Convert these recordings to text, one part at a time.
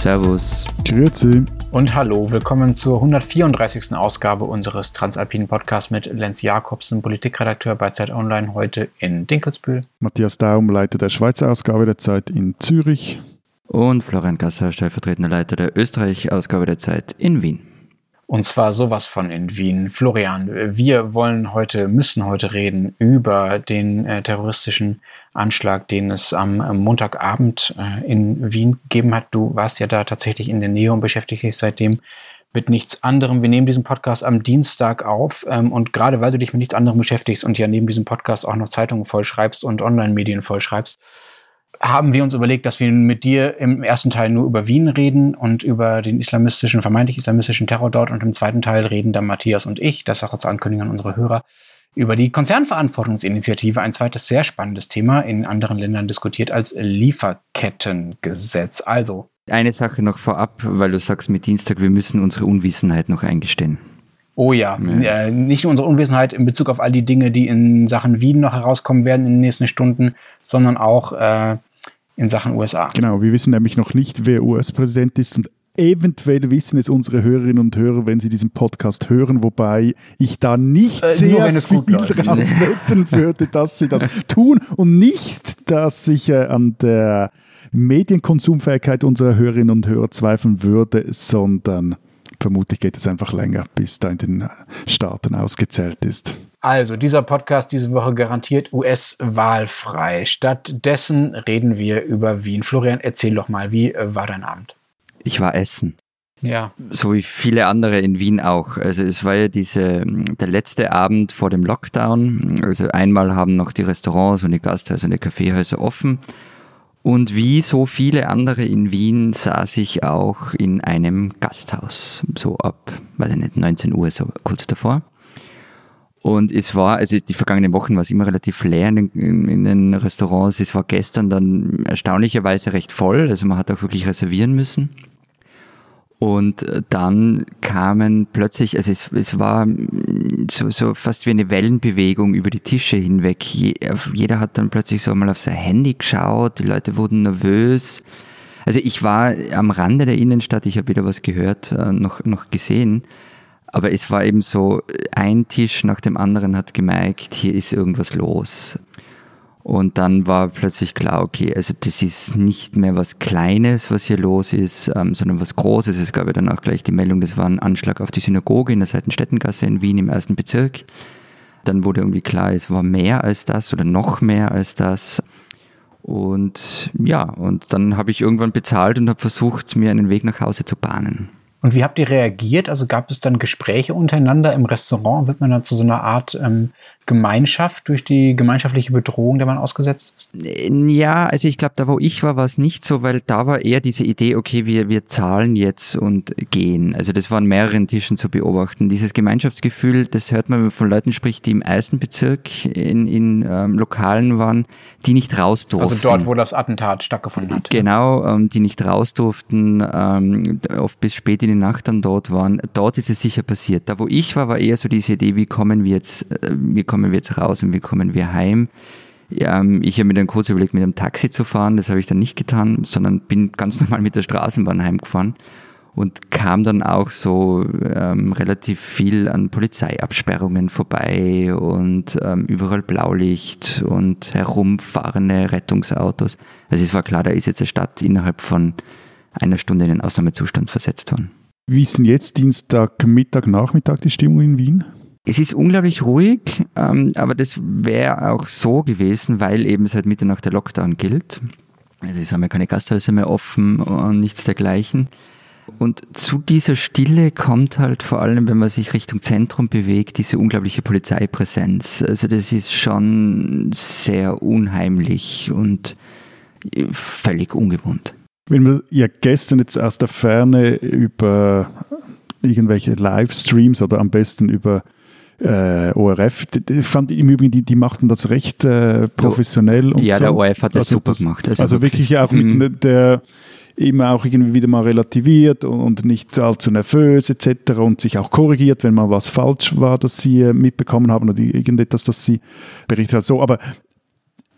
Servus. Grüezi. Und hallo, willkommen zur 134. Ausgabe unseres Transalpinen Podcasts mit Lenz Jakobsen, Politikredakteur bei Zeit Online, heute in Dinkelsbühl. Matthias Daum, Leiter der Schweizer Ausgabe der Zeit in Zürich. Und Florian Gasser, stellvertretender Leiter der Österreich-Ausgabe der Zeit in Wien. Und zwar sowas von in Wien. Florian, wir wollen heute, müssen heute reden über den äh, terroristischen Anschlag, den es am Montagabend äh, in Wien gegeben hat. Du warst ja da tatsächlich in der Nähe und beschäftigst dich seitdem mit nichts anderem. Wir nehmen diesen Podcast am Dienstag auf ähm, und gerade weil du dich mit nichts anderem beschäftigst und ja neben diesem Podcast auch noch Zeitungen vollschreibst und Online-Medien vollschreibst, haben wir uns überlegt, dass wir mit dir im ersten Teil nur über Wien reden und über den islamistischen, vermeintlich islamistischen Terror dort und im zweiten Teil reden dann Matthias und ich, das auch als Ankündigung an unsere Hörer, über die Konzernverantwortungsinitiative, ein zweites sehr spannendes Thema in anderen Ländern diskutiert als Lieferkettengesetz. Also. Eine Sache noch vorab, weil du sagst mit Dienstag, wir müssen unsere Unwissenheit noch eingestehen. Oh ja, ja. Äh, nicht nur unsere Unwissenheit in Bezug auf all die Dinge, die in Sachen Wien noch herauskommen werden in den nächsten Stunden, sondern auch äh, in Sachen USA. Genau, wir wissen nämlich noch nicht, wer US-Präsident ist und eventuell wissen es unsere Hörerinnen und Hörer, wenn sie diesen Podcast hören, wobei ich da nicht äh, sehr viel darauf wetten würde, dass sie das tun und nicht, dass ich äh, an der Medienkonsumfähigkeit unserer Hörerinnen und Hörer zweifeln würde, sondern vermutlich geht es einfach länger, bis da in den Staaten ausgezählt ist. Also, dieser Podcast diese Woche garantiert US-wahlfrei. Stattdessen reden wir über Wien. Florian, erzähl doch mal, wie war dein Abend? Ich war essen. Ja. So wie viele andere in Wien auch. Also es war ja diese, der letzte Abend vor dem Lockdown. Also einmal haben noch die Restaurants und die Gasthäuser und die Kaffeehäuser offen. Und wie so viele andere in Wien saß ich auch in einem Gasthaus. So ab, weiß ich nicht, 19 Uhr, so kurz davor. Und es war, also die vergangenen Wochen war es immer relativ leer in den, in den, Restaurants. Es war gestern dann erstaunlicherweise recht voll. Also man hat auch wirklich reservieren müssen. Und dann kamen plötzlich, also es, es war so, so fast wie eine Wellenbewegung über die Tische hinweg. Je, jeder hat dann plötzlich so mal auf sein Handy geschaut, die Leute wurden nervös. Also ich war am Rande der Innenstadt, ich habe wieder was gehört, äh, noch, noch gesehen. Aber es war eben so, ein Tisch nach dem anderen hat gemerkt, hier ist irgendwas los. Und dann war plötzlich klar, okay, also das ist nicht mehr was Kleines, was hier los ist, ähm, sondern was Großes. Es gab ja dann auch gleich die Meldung, das war ein Anschlag auf die Synagoge in der Seitenstättengasse in Wien im ersten Bezirk. Dann wurde irgendwie klar, es war mehr als das oder noch mehr als das. Und ja, und dann habe ich irgendwann bezahlt und habe versucht, mir einen Weg nach Hause zu bahnen. Und wie habt ihr reagiert? Also gab es dann Gespräche untereinander im Restaurant? Wird man dann zu so einer Art ähm, Gemeinschaft durch die gemeinschaftliche Bedrohung, der man ausgesetzt ist? Ja, also ich glaube, da wo ich war, war es nicht so, weil da war eher diese Idee, okay, wir, wir zahlen jetzt und gehen. Also das war an mehreren Tischen zu beobachten. Dieses Gemeinschaftsgefühl, das hört man, wenn man von Leuten spricht, die im ersten Bezirk in, in ähm, Lokalen waren, die nicht raus durften. Also dort, wo das Attentat stattgefunden hat. Genau, ähm, die nicht raus durften, ähm, oft bis spät in die Nacht dann dort waren. Dort ist es sicher passiert. Da wo ich war, war eher so diese Idee, wie kommen wir jetzt, äh, wie kommen kommen wir jetzt raus und wie kommen wir heim? Ähm, ich habe mir dann kurz überlegt, mit einem Taxi zu fahren. Das habe ich dann nicht getan, sondern bin ganz normal mit der Straßenbahn heimgefahren und kam dann auch so ähm, relativ viel an Polizeiabsperrungen vorbei und ähm, überall Blaulicht und herumfahrende Rettungsautos. Also es war klar, da ist jetzt eine Stadt innerhalb von einer Stunde in den Ausnahmezustand versetzt worden. Wie ist denn jetzt Dienstag, Mittag, Nachmittag die Stimmung in Wien? Es ist unglaublich ruhig, ähm, aber das wäre auch so gewesen, weil eben seit Mitternacht der Lockdown gilt. Also es haben ja keine Gasthäuser mehr offen und nichts dergleichen. Und zu dieser Stille kommt halt vor allem, wenn man sich Richtung Zentrum bewegt, diese unglaubliche Polizeipräsenz. Also das ist schon sehr unheimlich und völlig ungewohnt. Wenn man ja gestern jetzt aus der Ferne über irgendwelche Livestreams oder am besten über äh, ORF, die, fand im Übrigen, die, die machten das recht äh, professionell. ja, so. der ORF hat das also super das, gemacht. Also, also wirklich, auch mit mhm. der immer auch irgendwie wieder mal relativiert und nicht allzu nervös etc. und sich auch korrigiert, wenn mal was falsch war, dass sie äh, mitbekommen haben oder irgendetwas, das sie berichtet hat. So, aber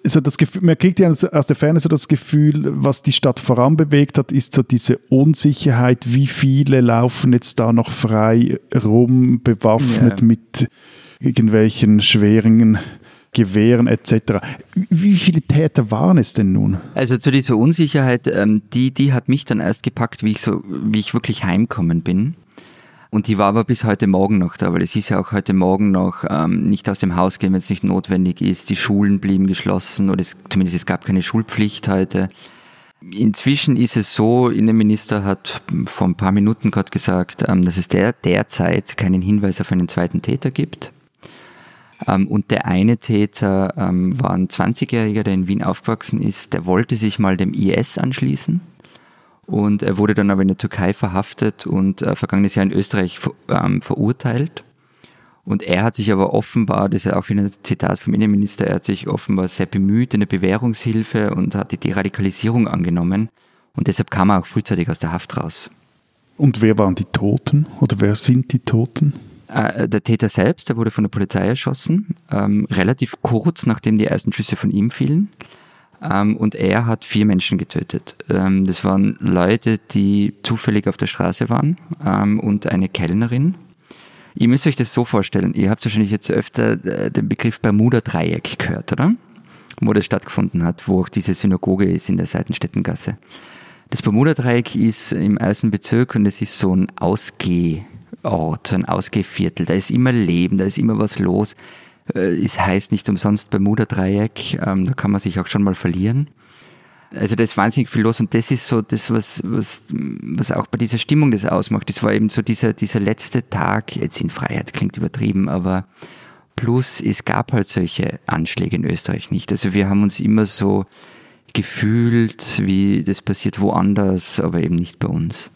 so das Gefühl, man kriegt ja aus der Ferne so das Gefühl, was die Stadt voranbewegt hat, ist so diese Unsicherheit, wie viele laufen jetzt da noch frei rum, bewaffnet yeah. mit irgendwelchen schweren Gewehren etc. Wie viele Täter waren es denn nun? Also zu dieser Unsicherheit, ähm, die, die hat mich dann erst gepackt, wie ich so, wie ich wirklich heimkommen bin. Und die war aber bis heute Morgen noch da, weil es hieß ja auch heute Morgen noch, ähm, nicht aus dem Haus gehen, wenn es nicht notwendig ist. Die Schulen blieben geschlossen oder es, zumindest es gab keine Schulpflicht heute. Inzwischen ist es so, Innenminister hat vor ein paar Minuten gerade gesagt, ähm, dass es der, derzeit keinen Hinweis auf einen zweiten Täter gibt. Ähm, und der eine Täter ähm, war ein 20-Jähriger, der in Wien aufgewachsen ist, der wollte sich mal dem IS anschließen und er wurde dann aber in der Türkei verhaftet und äh, vergangenes Jahr in Österreich ähm, verurteilt. Und er hat sich aber offenbar, das ist auch wieder ein Zitat vom Innenminister, er hat sich offenbar sehr bemüht in der Bewährungshilfe und hat die Deradikalisierung angenommen. Und deshalb kam er auch frühzeitig aus der Haft raus. Und wer waren die Toten oder wer sind die Toten? Äh, der Täter selbst, der wurde von der Polizei erschossen, ähm, relativ kurz nachdem die ersten Schüsse von ihm fielen. Ähm, und er hat vier Menschen getötet. Ähm, das waren Leute, die zufällig auf der Straße waren ähm, und eine Kellnerin. Ihr müsst euch das so vorstellen, ihr habt wahrscheinlich jetzt öfter äh, den Begriff Bermuda-Dreieck gehört, oder? Wo das stattgefunden hat, wo auch diese Synagoge ist in der Seitenstättengasse. Das Bermuda-Dreieck ist im ersten Bezirk und es ist so ein Ausgehort, so ein Ausgehviertel. Da ist immer Leben, da ist immer was los. Äh, es heißt nicht umsonst Bermuda-Dreieck, ähm, da kann man sich auch schon mal verlieren. Also da ist wahnsinnig viel los und das ist so das, was, was, was auch bei dieser Stimmung das ausmacht. Das war eben so dieser, dieser letzte Tag, jetzt in Freiheit klingt übertrieben, aber plus es gab halt solche Anschläge in Österreich nicht. Also wir haben uns immer so gefühlt, wie das passiert woanders, aber eben nicht bei uns.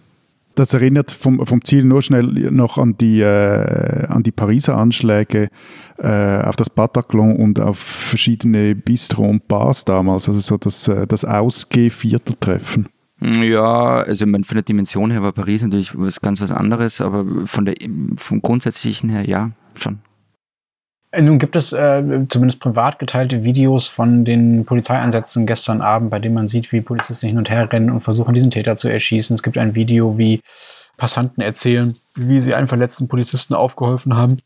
Das erinnert vom, vom Ziel nur schnell noch an die, äh, an die Pariser Anschläge äh, auf das Bataclan und auf verschiedene Bistro und Bars damals, also so das, äh, das Ausgeh-Vierteltreffen. Ja, also von der Dimension her war Paris natürlich was ganz was anderes, aber von der, vom Grundsätzlichen her ja, schon. Äh, nun gibt es äh, zumindest privat geteilte Videos von den Polizeieinsätzen gestern Abend, bei denen man sieht, wie Polizisten hin und her rennen und versuchen, diesen Täter zu erschießen. Es gibt ein Video, wie Passanten erzählen, wie sie einen verletzten Polizisten aufgeholfen haben.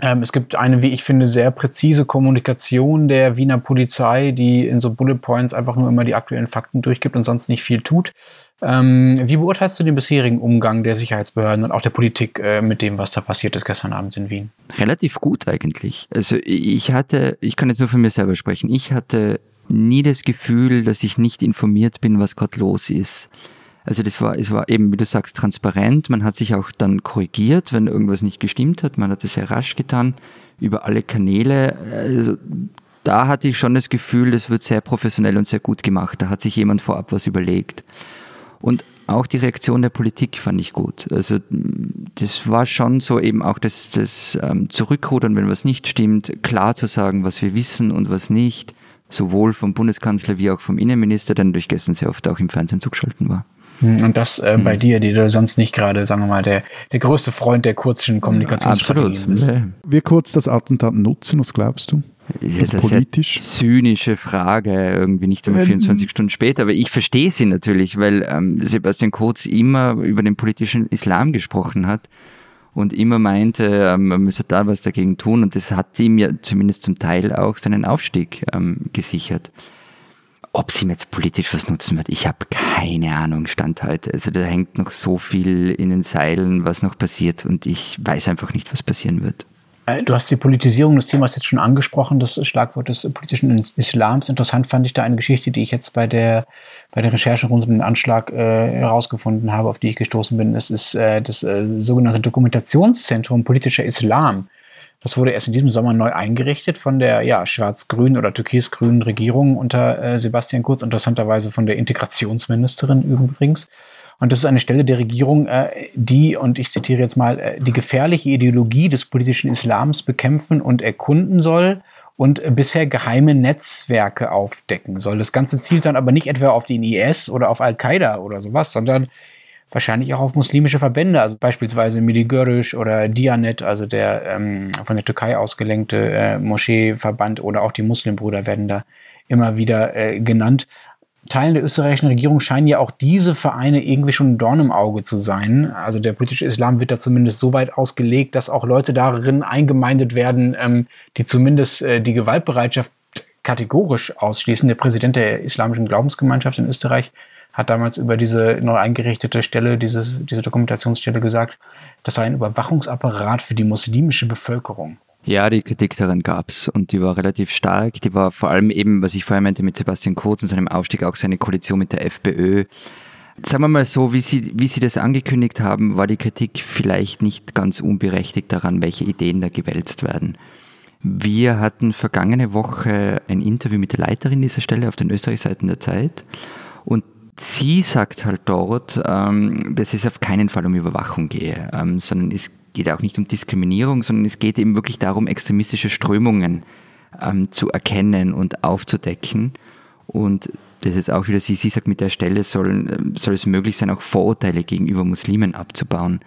Ähm, es gibt eine, wie ich finde, sehr präzise Kommunikation der Wiener Polizei, die in so Bullet Points einfach nur immer die aktuellen Fakten durchgibt und sonst nicht viel tut. Ähm, wie beurteilst du den bisherigen Umgang der Sicherheitsbehörden und auch der Politik äh, mit dem, was da passiert ist gestern Abend in Wien? Relativ gut eigentlich. Also ich hatte, ich kann jetzt nur von mir selber sprechen, ich hatte nie das Gefühl, dass ich nicht informiert bin, was gerade los ist. Also das war, es war eben, wie du sagst, transparent. Man hat sich auch dann korrigiert, wenn irgendwas nicht gestimmt hat. Man hat es sehr rasch getan, über alle Kanäle. Also da hatte ich schon das Gefühl, das wird sehr professionell und sehr gut gemacht. Da hat sich jemand vorab was überlegt. Und auch die Reaktion der Politik fand ich gut. Also das war schon so eben auch das, das ähm, Zurückrudern, wenn was nicht stimmt, klar zu sagen, was wir wissen und was nicht, sowohl vom Bundeskanzler wie auch vom Innenminister, der durch gestern sehr oft auch im Fernsehen zugeschaltet war. Und das äh, bei hm. dir, die du sonst nicht gerade, sagen wir mal, der, der größte Freund der kurzen Kommunikationsstrategien bist. Wir kurz das Attentat nutzen, was glaubst du? Ist jetzt eine politisch? zynische Frage, irgendwie nicht einmal 24 Stunden später, aber ich verstehe sie natürlich, weil ähm, Sebastian Kurz immer über den politischen Islam gesprochen hat und immer meinte, ähm, man müsse da was dagegen tun und das hat ihm ja zumindest zum Teil auch seinen Aufstieg ähm, gesichert. Ob sie ihm jetzt politisch was nutzen wird, ich habe keine Ahnung, Stand heute. Also da hängt noch so viel in den Seilen, was noch passiert und ich weiß einfach nicht, was passieren wird. Äh, du hast die Politisierung des Themas jetzt schon angesprochen, das Schlagwort des politischen Islams. Interessant fand ich da eine Geschichte, die ich jetzt bei der, bei der Recherche rund um den Anschlag äh, herausgefunden habe, auf die ich gestoßen bin. Es ist äh, das äh, sogenannte Dokumentationszentrum politischer Islam. Das wurde erst in diesem Sommer neu eingerichtet von der ja, schwarz-grünen oder türkis-grünen Regierung unter äh, Sebastian Kurz, interessanterweise von der Integrationsministerin übrigens. Und das ist eine Stelle der Regierung, äh, die, und ich zitiere jetzt mal, äh, die gefährliche Ideologie des politischen Islams bekämpfen und erkunden soll und bisher geheime Netzwerke aufdecken soll. Das Ganze zielt dann aber nicht etwa auf den IS oder auf Al-Qaida oder sowas, sondern wahrscheinlich auch auf muslimische Verbände, also beispielsweise Mili Görüş oder Dianet, also der ähm, von der Türkei ausgelenkte äh, Moscheeverband oder auch die Muslimbrüder werden da immer wieder äh, genannt. Teilen der österreichischen Regierung scheinen ja auch diese Vereine irgendwie schon ein Dorn im Auge zu sein. Also der politische Islam wird da zumindest so weit ausgelegt, dass auch Leute darin eingemeindet werden, ähm, die zumindest äh, die Gewaltbereitschaft kategorisch ausschließen. Der Präsident der Islamischen Glaubensgemeinschaft in Österreich hat damals über diese neu eingerichtete Stelle, dieses, diese Dokumentationsstelle gesagt, das sei ein Überwachungsapparat für die muslimische Bevölkerung. Ja, die Kritik daran gab's und die war relativ stark. Die war vor allem eben, was ich vorher meinte mit Sebastian Kurz und seinem Aufstieg, auch seine Koalition mit der FPÖ. Sagen wir mal so, wie Sie, wie Sie das angekündigt haben, war die Kritik vielleicht nicht ganz unberechtigt daran, welche Ideen da gewälzt werden. Wir hatten vergangene Woche ein Interview mit der Leiterin dieser Stelle auf den Österreichseiten der Zeit und sie sagt halt dort, ähm, dass es auf keinen Fall um Überwachung gehe, ähm, sondern es geht auch nicht um Diskriminierung, sondern es geht eben wirklich darum, extremistische Strömungen ähm, zu erkennen und aufzudecken. Und das ist auch wieder sie, sie sagt, mit der Stelle soll, soll es möglich sein, auch Vorurteile gegenüber Muslimen abzubauen.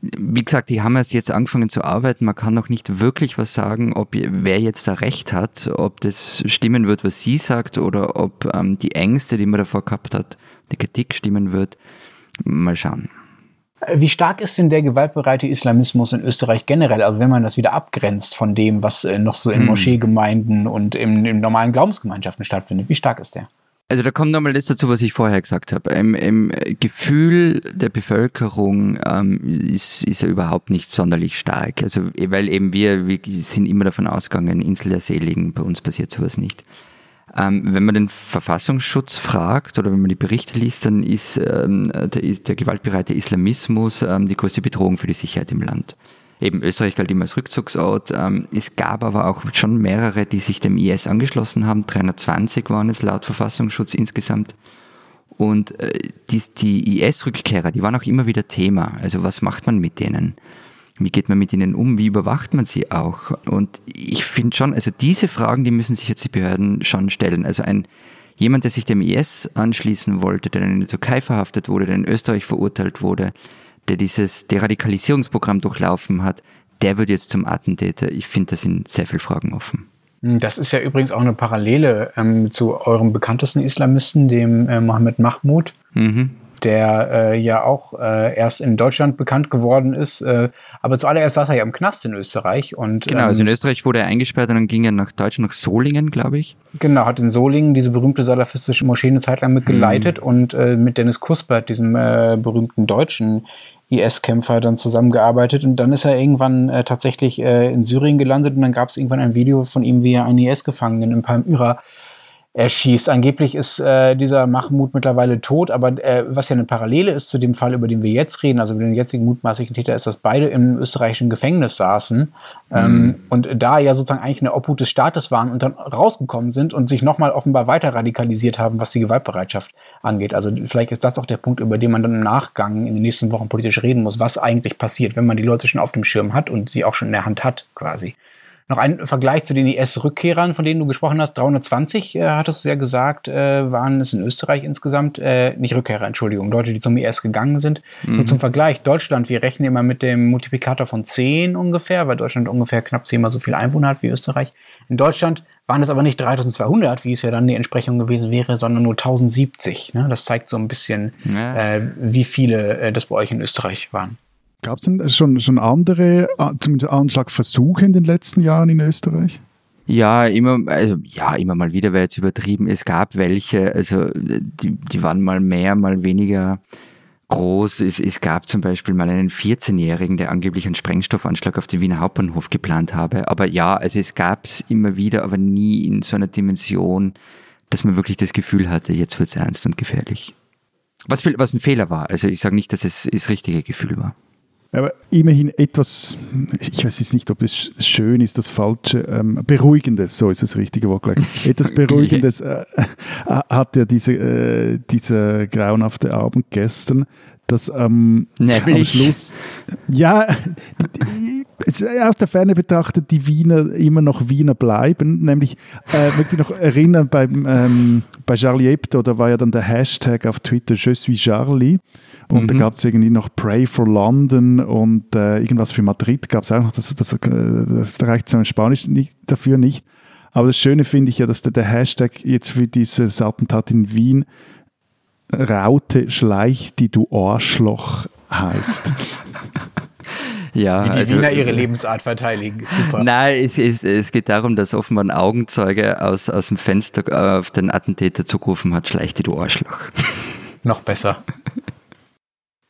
Wie gesagt, die haben erst jetzt angefangen zu arbeiten. Man kann noch nicht wirklich was sagen, ob wer jetzt da recht hat, ob das stimmen wird, was sie sagt, oder ob ähm, die Ängste, die man davor gehabt hat, die Kritik stimmen wird. Mal schauen. Wie stark ist denn der gewaltbereite Islamismus in Österreich generell? Also wenn man das wieder abgrenzt von dem, was äh, noch so in hm. Moscheegemeinden und in, in normalen Glaubensgemeinschaften stattfindet, wie stark ist der? Also da kommt nochmal das dazu, was ich vorher gesagt habe. Im, im Gefühl der Bevölkerung ähm, ist, ist er überhaupt nicht sonderlich stark. Also weil eben wir, wir sind immer davon ausgegangen, Insel der Seligen, bei uns passiert sowas nicht. Ähm, wenn man den Verfassungsschutz fragt oder wenn man die Berichte liest, dann ist ähm, der, der, gewaltbereite Islamismus ähm, die größte Bedrohung für die Sicherheit im Land. Eben Österreich galt immer als Rückzugsort. Ähm, es gab aber auch schon mehrere, die sich dem IS angeschlossen haben. 320 waren es laut Verfassungsschutz insgesamt. Und äh, die, die IS-Rückkehrer, die waren auch immer wieder Thema. Also was macht man mit denen? Wie geht man mit ihnen um? Wie überwacht man sie auch? Und ich finde schon, also diese Fragen, die müssen sich jetzt die Behörden schon stellen. Also ein jemand, der sich dem IS anschließen wollte, der in der Türkei verhaftet wurde, der in Österreich verurteilt wurde, der dieses Deradikalisierungsprogramm durchlaufen hat, der wird jetzt zum Attentäter. Ich finde, da sind sehr viele Fragen offen. Das ist ja übrigens auch eine Parallele ähm, zu eurem bekanntesten Islamisten, dem äh, Mohammed Mahmoud. Mhm der äh, ja auch äh, erst in Deutschland bekannt geworden ist. Äh, aber zuallererst saß er ja im Knast in Österreich. Und, genau, also in ähm, Österreich wurde er eingesperrt und dann ging er nach Deutschland, nach Solingen, glaube ich. Genau, hat in Solingen diese berühmte salafistische Moschee eine Zeit lang mitgeleitet mhm. und äh, mit Dennis Kuspert, diesem äh, berühmten deutschen IS-Kämpfer, dann zusammengearbeitet. Und dann ist er irgendwann äh, tatsächlich äh, in Syrien gelandet und dann gab es irgendwann ein Video von ihm, wie er einen IS-Gefangenen in Palmyra erschießt. Angeblich ist äh, dieser Mahmoud mittlerweile tot, aber äh, was ja eine Parallele ist zu dem Fall, über den wir jetzt reden, also über den jetzigen mutmaßlichen Täter, ist, dass beide im österreichischen Gefängnis saßen ähm, mhm. ähm, und da ja sozusagen eigentlich eine Obhut des Staates waren und dann rausgekommen sind und sich nochmal offenbar weiter radikalisiert haben, was die Gewaltbereitschaft angeht. Also vielleicht ist das auch der Punkt, über den man dann im Nachgang in den nächsten Wochen politisch reden muss, was eigentlich passiert, wenn man die Leute schon auf dem Schirm hat und sie auch schon in der Hand hat, quasi. Noch ein Vergleich zu den IS-Rückkehrern, von denen du gesprochen hast. 320, äh, hattest du ja gesagt, äh, waren es in Österreich insgesamt. Äh, nicht Rückkehrer, Entschuldigung, Leute, die zum IS gegangen sind. Mhm. Nur zum Vergleich, Deutschland, wir rechnen immer mit dem Multiplikator von 10 ungefähr, weil Deutschland ungefähr knapp zehnmal so viel Einwohner hat wie Österreich. In Deutschland waren es aber nicht 3200, wie es ja dann die Entsprechung gewesen wäre, sondern nur 1070. Ne? Das zeigt so ein bisschen, ja. äh, wie viele äh, das bei euch in Österreich waren. Gab es denn schon, schon andere, zumindest Anschlagversuche in den letzten Jahren in Österreich? Ja, immer, also ja, immer mal wieder wäre jetzt übertrieben. Es gab welche, also die, die waren mal mehr, mal weniger groß. Es, es gab zum Beispiel mal einen 14-Jährigen, der angeblich einen Sprengstoffanschlag auf den Wiener Hauptbahnhof geplant habe. Aber ja, also es gab es immer wieder, aber nie in so einer Dimension, dass man wirklich das Gefühl hatte, jetzt wird es ernst und gefährlich. Was, was ein Fehler war. Also ich sage nicht, dass es das richtige Gefühl war. Aber immerhin etwas, ich weiß jetzt nicht, ob es schön ist, das falsche, ähm, beruhigendes, so ist das richtige Wort gleich. Etwas beruhigendes äh, äh, hat ja diese, äh, dieser grauenhafte Abend gestern, dass ähm, am Schluss, ja, aus der Ferne betrachtet, die Wiener immer noch Wiener bleiben. Nämlich, äh, möchte ich noch erinnern, beim, ähm, bei Charlie Hebdo, da war ja dann der Hashtag auf Twitter Je suis Charlie. Und mhm. da gab es irgendwie noch Pray for London und äh, irgendwas für Madrid gab es auch noch. Das, das, das reicht zum Spanisch nicht, dafür nicht. Aber das Schöne finde ich ja, dass der, der Hashtag jetzt für dieses Attentat in Wien Raute schleicht, die du Arschloch heißt. Ja, Wie die also, Wiener ihre Lebensart verteidigen. Super. Nein, es, es, es geht darum, dass offenbar ein Augenzeuge aus, aus dem Fenster auf den Attentäter zugerufen hat, schleichte du Arschloch. Noch besser.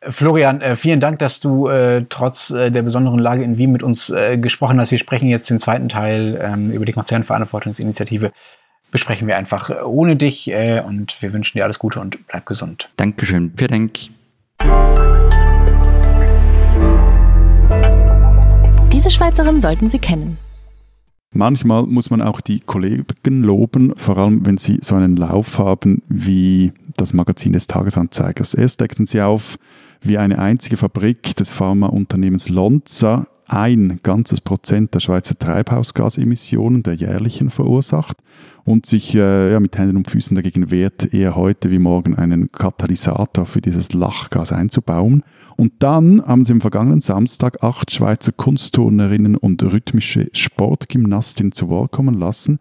Florian, äh, vielen Dank, dass du äh, trotz äh, der besonderen Lage in Wien mit uns äh, gesprochen hast. Wir sprechen jetzt den zweiten Teil ähm, über die Konzernverantwortungsinitiative. Besprechen wir einfach äh, ohne dich äh, und wir wünschen dir alles Gute und bleib gesund. Dankeschön. Vielen Dank. Diese Schweizerin sollten Sie kennen. Manchmal muss man auch die Kollegen loben, vor allem wenn sie so einen Lauf haben wie das Magazin des Tagesanzeigers. Erst deckten sie auf, wie eine einzige Fabrik des Pharmaunternehmens Lonza ein ganzes Prozent der Schweizer Treibhausgasemissionen der jährlichen verursacht und sich äh, ja, mit Händen und Füßen dagegen wehrt, eher heute wie morgen einen Katalysator für dieses Lachgas einzubauen. Und dann haben sie am vergangenen Samstag acht Schweizer Kunstturnerinnen und rhythmische Sportgymnastinnen zu Wort kommen lassen,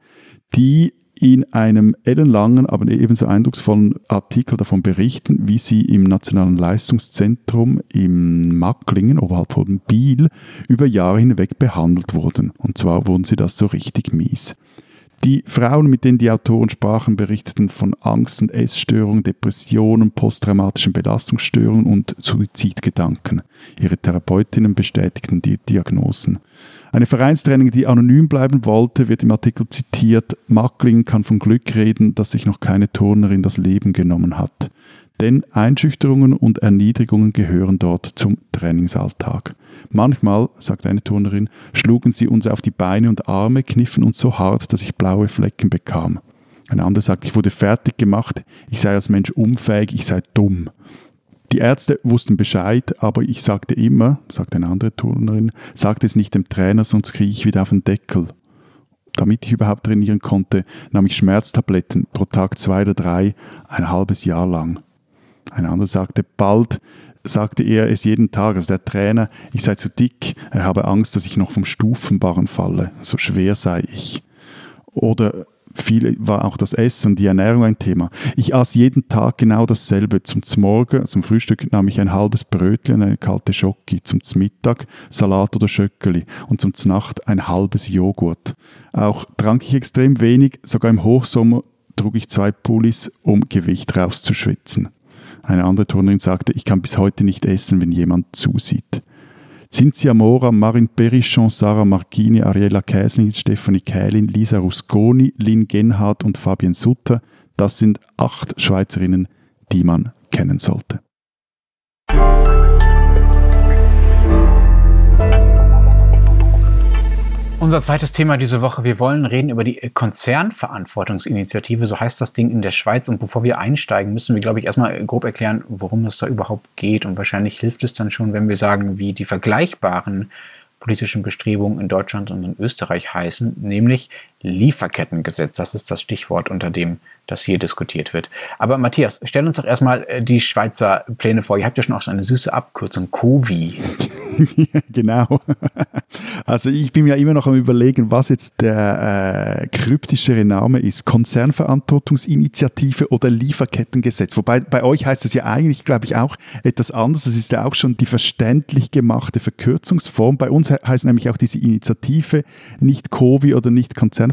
die in einem ellenlangen, aber ebenso eindrucksvollen Artikel davon berichten, wie sie im Nationalen Leistungszentrum im Macklingen, oberhalb von Biel, über Jahre hinweg behandelt wurden. Und zwar wurden sie das so richtig mies. Die Frauen, mit denen die Autoren sprachen, berichteten von Angst- und Essstörungen, Depressionen, posttraumatischen Belastungsstörungen und Suizidgedanken. Ihre Therapeutinnen bestätigten die Diagnosen. Eine Vereinstraining, die anonym bleiben wollte, wird im Artikel zitiert. Mackling kann von Glück reden, dass sich noch keine Turnerin das Leben genommen hat. Denn Einschüchterungen und Erniedrigungen gehören dort zum Trainingsalltag. Manchmal, sagt eine Turnerin, schlugen sie uns auf die Beine und Arme, kniffen uns so hart, dass ich blaue Flecken bekam. Eine andere sagt, ich wurde fertig gemacht, ich sei als Mensch unfähig, ich sei dumm. Die Ärzte wussten Bescheid, aber ich sagte immer, sagt eine andere Turnerin, sagte es nicht dem Trainer, sonst kriege ich wieder auf den Deckel. Damit ich überhaupt trainieren konnte, nahm ich Schmerztabletten pro Tag zwei oder drei, ein halbes Jahr lang. Ein anderer sagte, bald sagte er es jeden Tag, also der Trainer, ich sei zu dick, er habe Angst, dass ich noch vom Stufenbarren falle, so schwer sei ich. Oder viel war auch das Essen, die Ernährung ein Thema. Ich aß jeden Tag genau dasselbe. Zum Morgen, zum Frühstück nahm ich ein halbes Brötchen und eine kalte Schoki. Zum Mittag Salat oder Schöckeli. Und zum Nacht ein halbes Joghurt. Auch trank ich extrem wenig. Sogar im Hochsommer trug ich zwei Pullis, um Gewicht rauszuschwitzen. Eine andere Turnerin sagte, ich kann bis heute nicht essen, wenn jemand zusieht. Cinzia Mora, Marin Perichon, Sarah Marchini, Ariella Käsling, Stefanie Kählin, Lisa Rusconi, Lynn Genhardt und Fabienne Sutter, das sind acht Schweizerinnen, die man kennen sollte. Unser zweites Thema diese Woche. Wir wollen reden über die Konzernverantwortungsinitiative, so heißt das Ding in der Schweiz. Und bevor wir einsteigen, müssen wir, glaube ich, erstmal grob erklären, worum es da überhaupt geht. Und wahrscheinlich hilft es dann schon, wenn wir sagen, wie die vergleichbaren politischen Bestrebungen in Deutschland und in Österreich heißen, nämlich Lieferkettengesetz. Das ist das Stichwort, unter dem das hier diskutiert wird. Aber Matthias, stell uns doch erstmal äh, die Schweizer Pläne vor. Ihr habt ja schon auch so eine süße Abkürzung, COVI. genau. Also ich bin ja immer noch am überlegen, was jetzt der äh, kryptischere Name ist. Konzernverantwortungsinitiative oder Lieferkettengesetz. Wobei bei euch heißt es ja eigentlich, glaube ich, auch etwas anderes. Das ist ja auch schon die verständlich gemachte Verkürzungsform. Bei uns heißt nämlich auch diese Initiative nicht COVI oder nicht Konzernverantwortungsinitiative.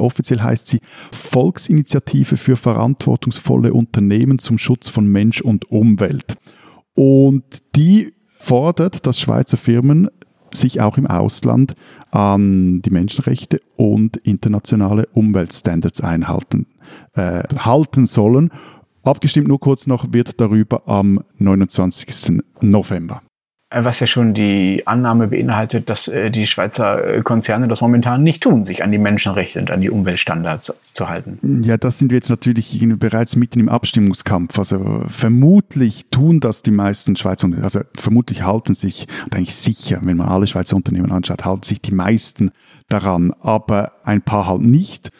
Offiziell heißt sie Volksinitiative für verantwortungsvolle Unternehmen zum Schutz von Mensch und Umwelt. Und die fordert, dass Schweizer Firmen sich auch im Ausland an die Menschenrechte und internationale Umweltstandards einhalten äh, halten sollen. Abgestimmt nur kurz noch wird darüber am 29. November. Äh, was ja schon die Annahme beinhaltet, dass äh, die Schweizer Konzerne das momentan nicht tun, sich an die Menschenrechte und an die Umweltstandards zu halten. Ja, das sind wir jetzt natürlich bereits mitten im Abstimmungskampf. Also vermutlich tun das die meisten Schweizer Unternehmen, also vermutlich halten sich, und eigentlich sicher, wenn man alle Schweizer Unternehmen anschaut, halten sich die meisten daran, aber ein paar halt nicht.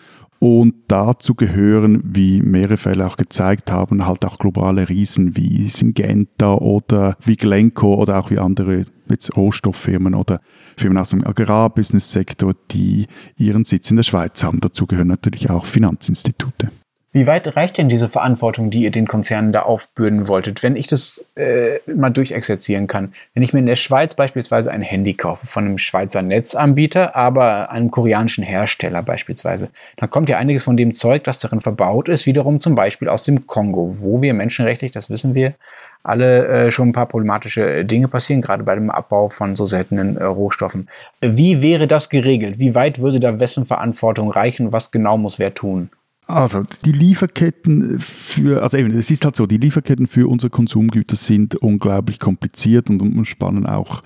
Und dazu gehören, wie mehrere Fälle auch gezeigt haben, halt auch globale Riesen wie Syngenta oder wie Glencore oder auch wie andere jetzt Rohstofffirmen oder Firmen aus dem Agrarbusiness-Sektor, die ihren Sitz in der Schweiz haben. Dazu gehören natürlich auch Finanzinstitute. Wie weit reicht denn diese Verantwortung, die ihr den Konzernen da aufbürden wolltet? Wenn ich das äh, mal durchexerzieren kann. Wenn ich mir in der Schweiz beispielsweise ein Handy kaufe von einem Schweizer Netzanbieter, aber einem koreanischen Hersteller beispielsweise, dann kommt ja einiges von dem Zeug, das darin verbaut ist, wiederum zum Beispiel aus dem Kongo, wo wir menschenrechtlich, das wissen wir, alle äh, schon ein paar problematische Dinge passieren, gerade bei dem Abbau von so seltenen äh, Rohstoffen. Wie wäre das geregelt? Wie weit würde da wessen Verantwortung reichen? Was genau muss wer tun? Also die Lieferketten für, also eben, es ist halt so, die Lieferketten für unsere Konsumgüter sind unglaublich kompliziert und umspannen auch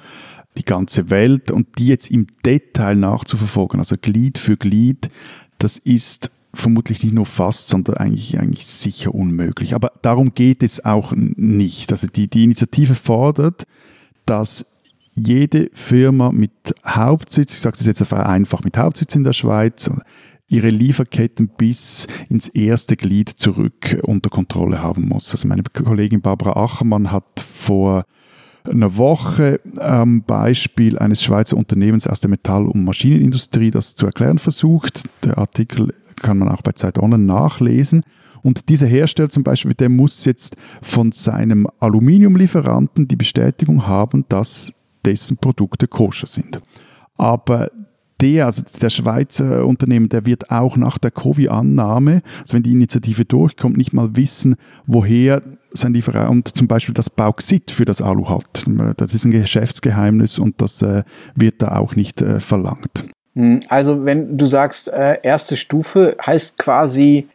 die ganze Welt und die jetzt im Detail nachzuverfolgen, also Glied für Glied, das ist vermutlich nicht nur fast, sondern eigentlich, eigentlich sicher unmöglich. Aber darum geht es auch nicht. Also die, die Initiative fordert, dass jede Firma mit Hauptsitz, ich sage das jetzt einfach mit Hauptsitz in der Schweiz, ihre Lieferketten bis ins erste Glied zurück unter Kontrolle haben muss. Also meine Kollegin Barbara Achermann hat vor einer Woche am Beispiel eines Schweizer Unternehmens aus der Metall- und Maschinenindustrie das zu erklären versucht. Der Artikel kann man auch bei Zeit Online nachlesen. Und dieser Hersteller zum Beispiel, der muss jetzt von seinem Aluminiumlieferanten die Bestätigung haben, dass dessen Produkte koscher sind. Aber der, also der Schweizer Unternehmen, der wird auch nach der Covid-Annahme, also wenn die Initiative durchkommt, nicht mal wissen, woher sein Lieferant zum Beispiel das Bauxit für das Alu hat. Das ist ein Geschäftsgeheimnis und das äh, wird da auch nicht äh, verlangt. Hm, also wenn du sagst, äh, erste Stufe heißt quasi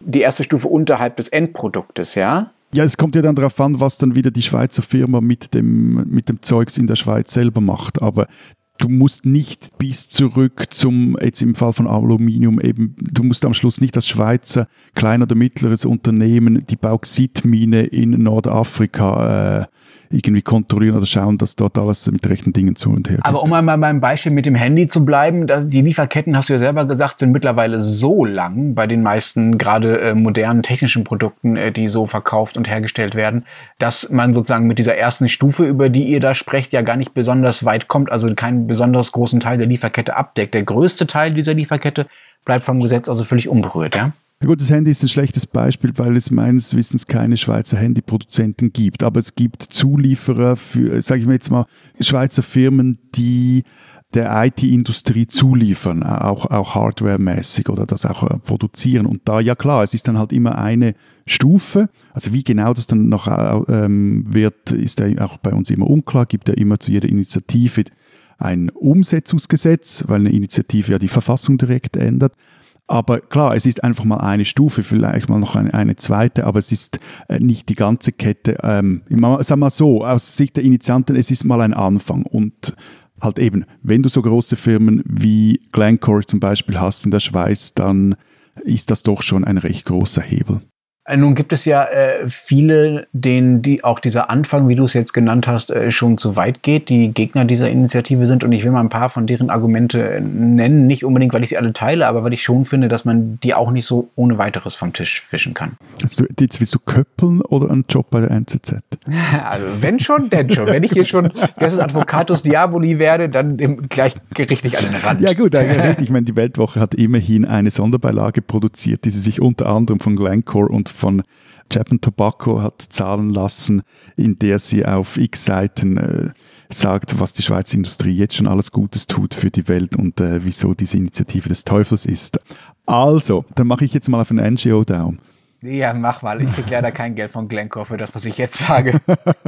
die erste Stufe unterhalb des Endproduktes, ja? Ja, es kommt ja dann darauf an, was dann wieder die Schweizer Firma mit dem, mit dem Zeugs in der Schweiz selber macht. Aber du musst nicht bis zurück zum, jetzt im Fall von Aluminium eben, du musst am Schluss nicht als Schweizer klein oder mittleres Unternehmen die Bauxitmine in Nordafrika äh, irgendwie kontrollieren oder schauen, dass dort alles mit rechten Dingen zu und her geht. Aber um einmal beim Beispiel mit dem Handy zu bleiben, die Lieferketten, hast du ja selber gesagt, sind mittlerweile so lang bei den meisten gerade äh, modernen technischen Produkten, äh, die so verkauft und hergestellt werden, dass man sozusagen mit dieser ersten Stufe, über die ihr da sprecht, ja gar nicht besonders weit kommt, also keinen besonders großen Teil der Lieferkette abdeckt. Der größte Teil dieser Lieferkette bleibt vom Gesetz also völlig unberührt, ja? Gut, das Handy ist ein schlechtes Beispiel, weil es meines Wissens keine Schweizer Handyproduzenten gibt. Aber es gibt Zulieferer für, sage ich mal jetzt mal, Schweizer Firmen, die der IT-Industrie zuliefern, auch, auch hardwaremäßig oder das auch äh, produzieren. Und da, ja klar, es ist dann halt immer eine Stufe. Also wie genau das dann noch äh, ähm, wird, ist ja auch bei uns immer unklar. Gibt ja immer zu jeder Initiative ein Umsetzungsgesetz, weil eine Initiative ja die Verfassung direkt ändert. Aber klar, es ist einfach mal eine Stufe, vielleicht mal noch eine, eine zweite, aber es ist äh, nicht die ganze Kette. Ähm, sag mal so, aus Sicht der Initianten, es ist mal ein Anfang und halt eben, wenn du so große Firmen wie Glencore zum Beispiel hast in der Schweiz, dann ist das doch schon ein recht großer Hebel. Äh, nun gibt es ja äh, viele, denen die auch dieser Anfang, wie du es jetzt genannt hast, äh, schon zu weit geht, die Gegner dieser Initiative sind. Und ich will mal ein paar von deren Argumente nennen, nicht unbedingt, weil ich sie alle teile, aber weil ich schon finde, dass man die auch nicht so ohne weiteres vom Tisch fischen kann. Also, jetzt willst du köppeln oder einen Job bei der NZZ? Also wenn schon, denn schon. Wenn ich hier schon das Advocatus Diaboli werde, dann gleich gerichtlich an den Rand. Ja gut, ich meine, die Weltwoche hat immerhin eine Sonderbeilage produziert, die sie sich unter anderem von Glencore und von Japan Tobacco hat zahlen lassen, in der sie auf x Seiten äh, sagt, was die Schweizer Industrie jetzt schon alles Gutes tut für die Welt und äh, wieso diese Initiative des Teufels ist. Also, dann mache ich jetzt mal auf ein NGO down. Ja, mach mal. Ich krieg leider kein Geld von Glencore für das, was ich jetzt sage.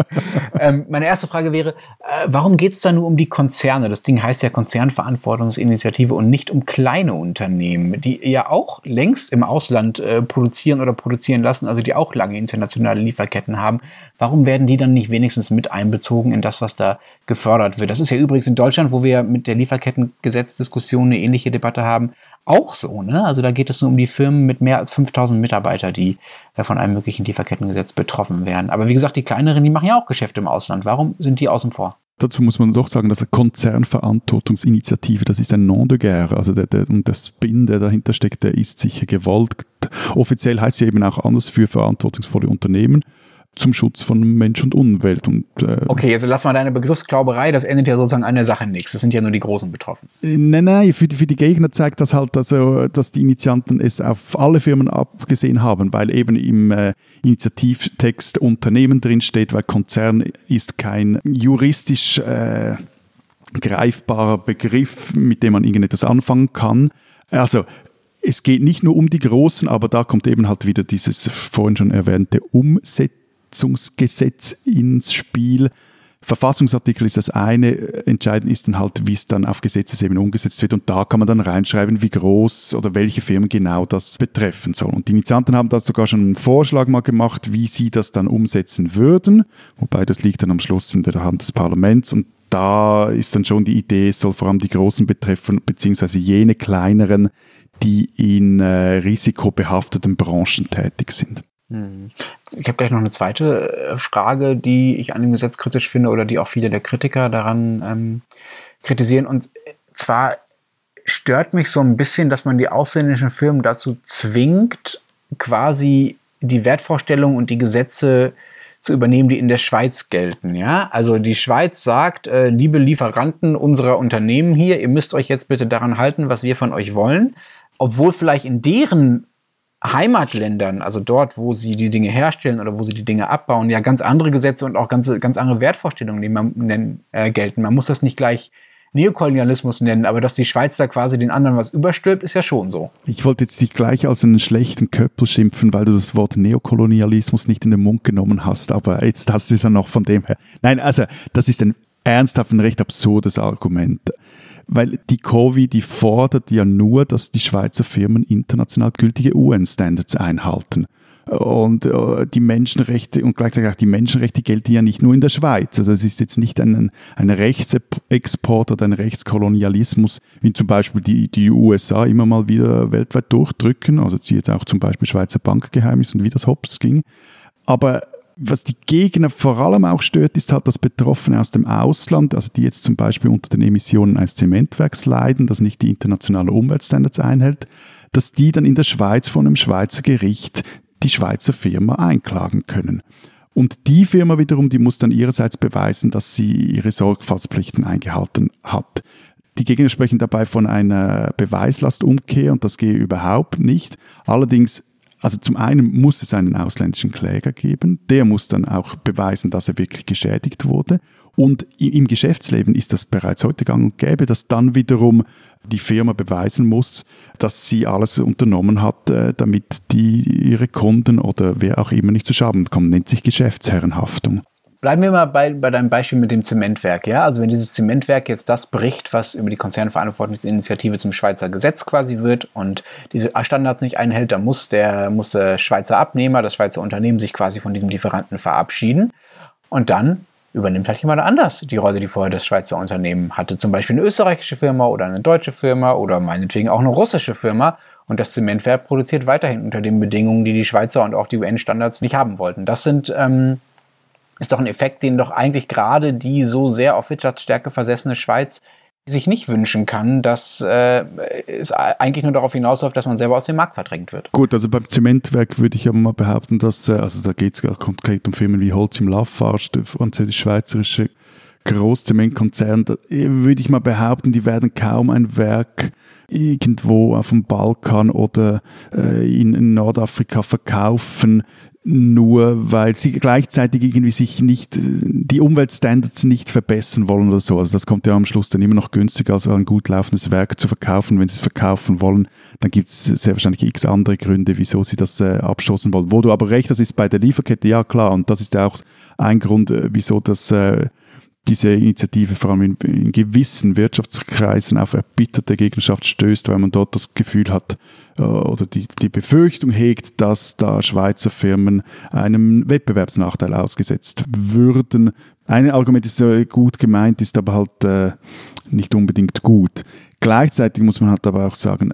ähm, meine erste Frage wäre, äh, warum geht es da nur um die Konzerne? Das Ding heißt ja Konzernverantwortungsinitiative und nicht um kleine Unternehmen, die ja auch längst im Ausland äh, produzieren oder produzieren lassen, also die auch lange internationale Lieferketten haben. Warum werden die dann nicht wenigstens mit einbezogen in das, was da gefördert wird? Das ist ja übrigens in Deutschland, wo wir mit der Lieferkettengesetzdiskussion eine ähnliche Debatte haben, auch so. Ne? Also da geht es nur um die Firmen mit mehr als 5000 Mitarbeiter, die äh, von einem möglichen Lieferkettengesetz betroffen werden. Aber wie gesagt, die kleineren, die machen ja auch Geschäfte im Ausland. Warum sind die außen vor? Dazu muss man doch sagen, dass eine Konzernverantwortungsinitiative, das ist ein Nom de guerre. Also der, der, und der Spin, der dahinter steckt, der ist sicher gewollt. Offiziell heißt sie eben auch anders für verantwortungsvolle Unternehmen zum Schutz von Mensch und Umwelt. Und, äh okay, jetzt lass mal deine Begriffsklauberei, das endet ja sozusagen an der Sache nichts. Es sind ja nur die Großen betroffen. Äh, nein, nein, für die, für die Gegner zeigt das halt, also, dass die Initianten es auf alle Firmen abgesehen haben, weil eben im äh, Initiativtext Unternehmen drinsteht, weil Konzern ist kein juristisch äh, greifbarer Begriff, mit dem man irgendetwas anfangen kann. Also es geht nicht nur um die Großen, aber da kommt eben halt wieder dieses vorhin schon erwähnte Umsetzen Verfassungsgesetz ins Spiel. Verfassungsartikel ist das eine, entscheidend ist dann halt, wie es dann auf Gesetzesebene umgesetzt wird und da kann man dann reinschreiben, wie groß oder welche Firmen genau das betreffen soll. Und die Initianten haben da sogar schon einen Vorschlag mal gemacht, wie sie das dann umsetzen würden, wobei das liegt dann am Schluss in der Hand des Parlaments und da ist dann schon die Idee, es soll vor allem die Großen betreffen, beziehungsweise jene kleineren, die in äh, risikobehafteten Branchen tätig sind. Hm. Ich habe gleich noch eine zweite äh, Frage, die ich an dem Gesetz kritisch finde oder die auch viele der Kritiker daran ähm, kritisieren. Und zwar stört mich so ein bisschen, dass man die ausländischen Firmen dazu zwingt, quasi die Wertvorstellungen und die Gesetze zu übernehmen, die in der Schweiz gelten. Ja, also die Schweiz sagt, äh, liebe Lieferanten unserer Unternehmen hier, ihr müsst euch jetzt bitte daran halten, was wir von euch wollen, obwohl vielleicht in deren Heimatländern, also dort, wo sie die Dinge herstellen oder wo sie die Dinge abbauen, ja ganz andere Gesetze und auch ganz, ganz andere Wertvorstellungen, die man nennen, äh, gelten. Man muss das nicht gleich Neokolonialismus nennen, aber dass die Schweiz da quasi den anderen was überstülpt, ist ja schon so. Ich wollte jetzt dich gleich als einen schlechten Köppel schimpfen, weil du das Wort Neokolonialismus nicht in den Mund genommen hast, aber jetzt hast du es ja noch von dem her. Nein, also das ist ein ernsthaft ein recht absurdes Argument weil die COVI, die fordert ja nur, dass die Schweizer Firmen international gültige UN-Standards einhalten. Und äh, die Menschenrechte und gleichzeitig auch die Menschenrechte gelten ja nicht nur in der Schweiz. Also es ist jetzt nicht ein, ein Rechtsexport oder ein Rechtskolonialismus, wie zum Beispiel die, die USA immer mal wieder weltweit durchdrücken. Also sie jetzt auch zum Beispiel Schweizer Bankgeheimnis und wie das Hops ging. Aber was die Gegner vor allem auch stört, ist halt, dass Betroffene aus dem Ausland, also die jetzt zum Beispiel unter den Emissionen eines Zementwerks leiden, das nicht die internationalen Umweltstandards einhält, dass die dann in der Schweiz von einem Schweizer Gericht die Schweizer Firma einklagen können. Und die Firma wiederum, die muss dann ihrerseits beweisen, dass sie ihre Sorgfaltspflichten eingehalten hat. Die Gegner sprechen dabei von einer Beweislastumkehr und das gehe überhaupt nicht. Allerdings also zum einen muss es einen ausländischen Kläger geben, der muss dann auch beweisen, dass er wirklich geschädigt wurde. Und im Geschäftsleben ist das bereits heute gang und gäbe, dass dann wiederum die Firma beweisen muss, dass sie alles unternommen hat, äh, damit die ihre Kunden oder wer auch immer nicht zu Schaden kommen. Nennt sich Geschäftsherrenhaftung. Bleiben wir mal bei, bei deinem Beispiel mit dem Zementwerk. Ja? Also wenn dieses Zementwerk jetzt das bricht, was über die Konzernverantwortungsinitiative zum Schweizer Gesetz quasi wird und diese Standards nicht einhält, dann muss der, muss der Schweizer Abnehmer, das Schweizer Unternehmen sich quasi von diesem Lieferanten verabschieden. Und dann übernimmt halt jemand anders die Rolle, die vorher das Schweizer Unternehmen hatte. Zum Beispiel eine österreichische Firma oder eine deutsche Firma oder meinetwegen auch eine russische Firma. Und das Zementwerk produziert weiterhin unter den Bedingungen, die die Schweizer und auch die UN-Standards nicht haben wollten. Das sind ähm, ist doch ein Effekt, den doch eigentlich gerade die so sehr auf Wirtschaftsstärke versessene Schweiz sich nicht wünschen kann, dass äh, es eigentlich nur darauf hinausläuft, dass man selber aus dem Markt verdrängt wird. Gut, also beim Zementwerk würde ich aber mal behaupten, dass, äh, also da geht es konkret um Firmen wie Holz im Lafarge, der französisch-schweizerische Großzementkonzern, äh, würde ich mal behaupten, die werden kaum ein Werk irgendwo auf dem Balkan oder äh, in Nordafrika verkaufen, nur weil sie gleichzeitig irgendwie sich nicht, die Umweltstandards nicht verbessern wollen oder so. Also das kommt ja am Schluss dann immer noch günstiger, als ein gut laufendes Werk zu verkaufen. Wenn sie es verkaufen wollen, dann gibt es sehr wahrscheinlich x andere Gründe, wieso sie das äh, abstoßen wollen. Wo du aber recht hast, ist bei der Lieferkette, ja klar, und das ist ja auch ein Grund, äh, wieso das äh, diese Initiative vor allem in, in, gewissen Wirtschaftskreisen auf erbitterte Gegnerschaft stößt, weil man dort das Gefühl hat äh, oder die, die Befürchtung hegt, dass da Schweizer Firmen einem Wettbewerbsnachteil ausgesetzt würden. Ein Argument ist äh, gut gemeint, ist aber halt äh, nicht unbedingt gut. Gleichzeitig muss man halt aber auch sagen,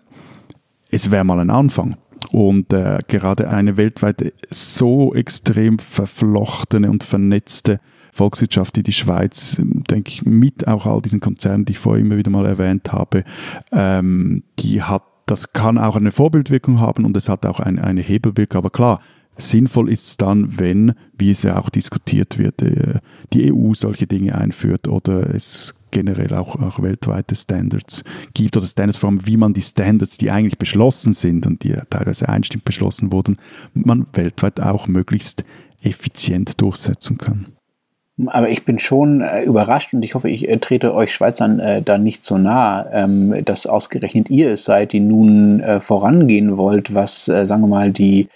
es wäre mal ein Anfang. Und äh, gerade eine weltweit so extrem verflochtene und vernetzte Volkswirtschaft, die die Schweiz, denke ich, mit auch all diesen Konzernen, die ich vorher immer wieder mal erwähnt habe, ähm, die hat, das kann auch eine Vorbildwirkung haben und es hat auch eine, eine Hebelwirkung. Aber klar, sinnvoll ist es dann, wenn, wie es ja auch diskutiert wird, äh, die EU solche Dinge einführt oder es generell auch, auch weltweite Standards gibt oder Standards, vor allem wie man die Standards, die eigentlich beschlossen sind und die teilweise einstimmt beschlossen wurden, man weltweit auch möglichst effizient durchsetzen kann. Aber ich bin schon äh, überrascht und ich hoffe, ich äh, trete euch Schweizern äh, da nicht so nah, ähm, dass ausgerechnet ihr es seid, die nun äh, vorangehen wollt, was, äh, sagen wir mal, die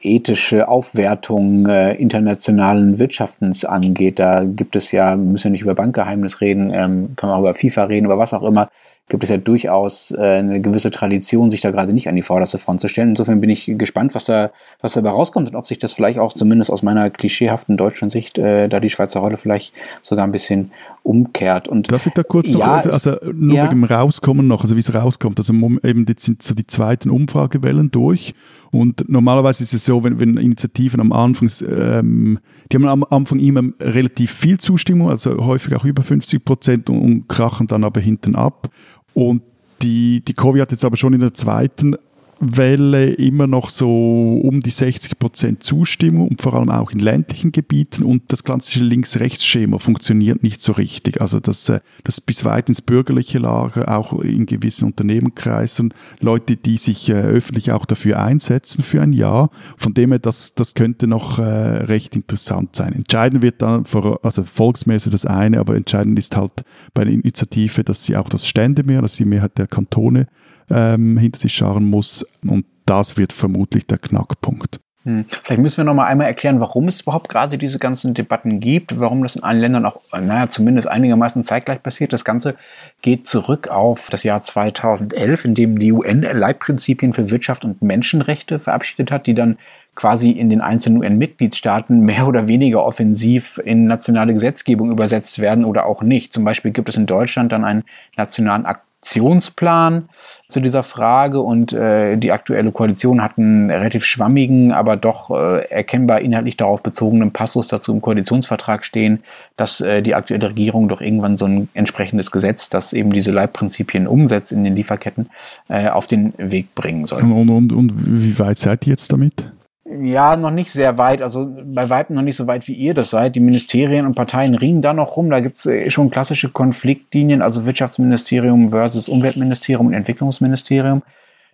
ethische Aufwertung äh, internationalen Wirtschaftens angeht. Da gibt es ja, wir müssen ja nicht über Bankgeheimnis reden, ähm, kann man auch über FIFA reden, über was auch immer gibt es ja durchaus äh, eine gewisse Tradition, sich da gerade nicht an die vorderste Front zu stellen. Insofern bin ich gespannt, was da, was dabei rauskommt und ob sich das vielleicht auch zumindest aus meiner klischeehaften deutschen Sicht äh, da die Schweizer Rolle vielleicht sogar ein bisschen umkehrt. Und Darf ich da kurz ja, noch, also nur ja. wegen dem Rauskommen noch, also wie es rauskommt. Also eben jetzt sind so die zweiten Umfragewellen durch und normalerweise ist es so, wenn, wenn Initiativen am Anfang, ähm, die haben am Anfang immer relativ viel Zustimmung, also häufig auch über 50 Prozent und, und krachen dann aber hinten ab. Und die, die Covid hat jetzt aber schon in der zweiten Welle immer noch so um die 60 Prozent Zustimmung und vor allem auch in ländlichen Gebieten und das klassische Links-Rechts-Schema funktioniert nicht so richtig. Also das, äh, das bis weit ins bürgerliche Lager, auch in gewissen Unternehmenkreisen, Leute, die sich äh, öffentlich auch dafür einsetzen für ein Jahr. Von dem her, das, das könnte noch äh, recht interessant sein. Entscheidend wird dann, vor, also volksmäßig das eine, aber entscheidend ist halt bei der Initiative, dass sie auch das Ständemehr, dass die Mehrheit der Kantone ähm, hinter sich scharen muss. Und das wird vermutlich der Knackpunkt. Hm. Vielleicht müssen wir noch mal einmal erklären, warum es überhaupt gerade diese ganzen Debatten gibt, warum das in allen Ländern auch, naja, zumindest einigermaßen zeitgleich passiert. Das Ganze geht zurück auf das Jahr 2011, in dem die UN Leitprinzipien für Wirtschaft und Menschenrechte verabschiedet hat, die dann quasi in den einzelnen UN-Mitgliedstaaten mehr oder weniger offensiv in nationale Gesetzgebung übersetzt werden oder auch nicht. Zum Beispiel gibt es in Deutschland dann einen nationalen Akt Aktionsplan zu dieser Frage und äh, die aktuelle Koalition hat einen relativ schwammigen, aber doch äh, erkennbar inhaltlich darauf bezogenen Passus dazu im Koalitionsvertrag stehen, dass äh, die aktuelle Regierung doch irgendwann so ein entsprechendes Gesetz, das eben diese Leitprinzipien umsetzt in den Lieferketten, äh, auf den Weg bringen soll. Und, und, und wie weit seid ihr jetzt damit? Ja, noch nicht sehr weit. Also bei Weitem noch nicht so weit, wie ihr das seid. Die Ministerien und Parteien ringen da noch rum. Da gibt's äh, schon klassische Konfliktlinien, also Wirtschaftsministerium versus Umweltministerium und Entwicklungsministerium.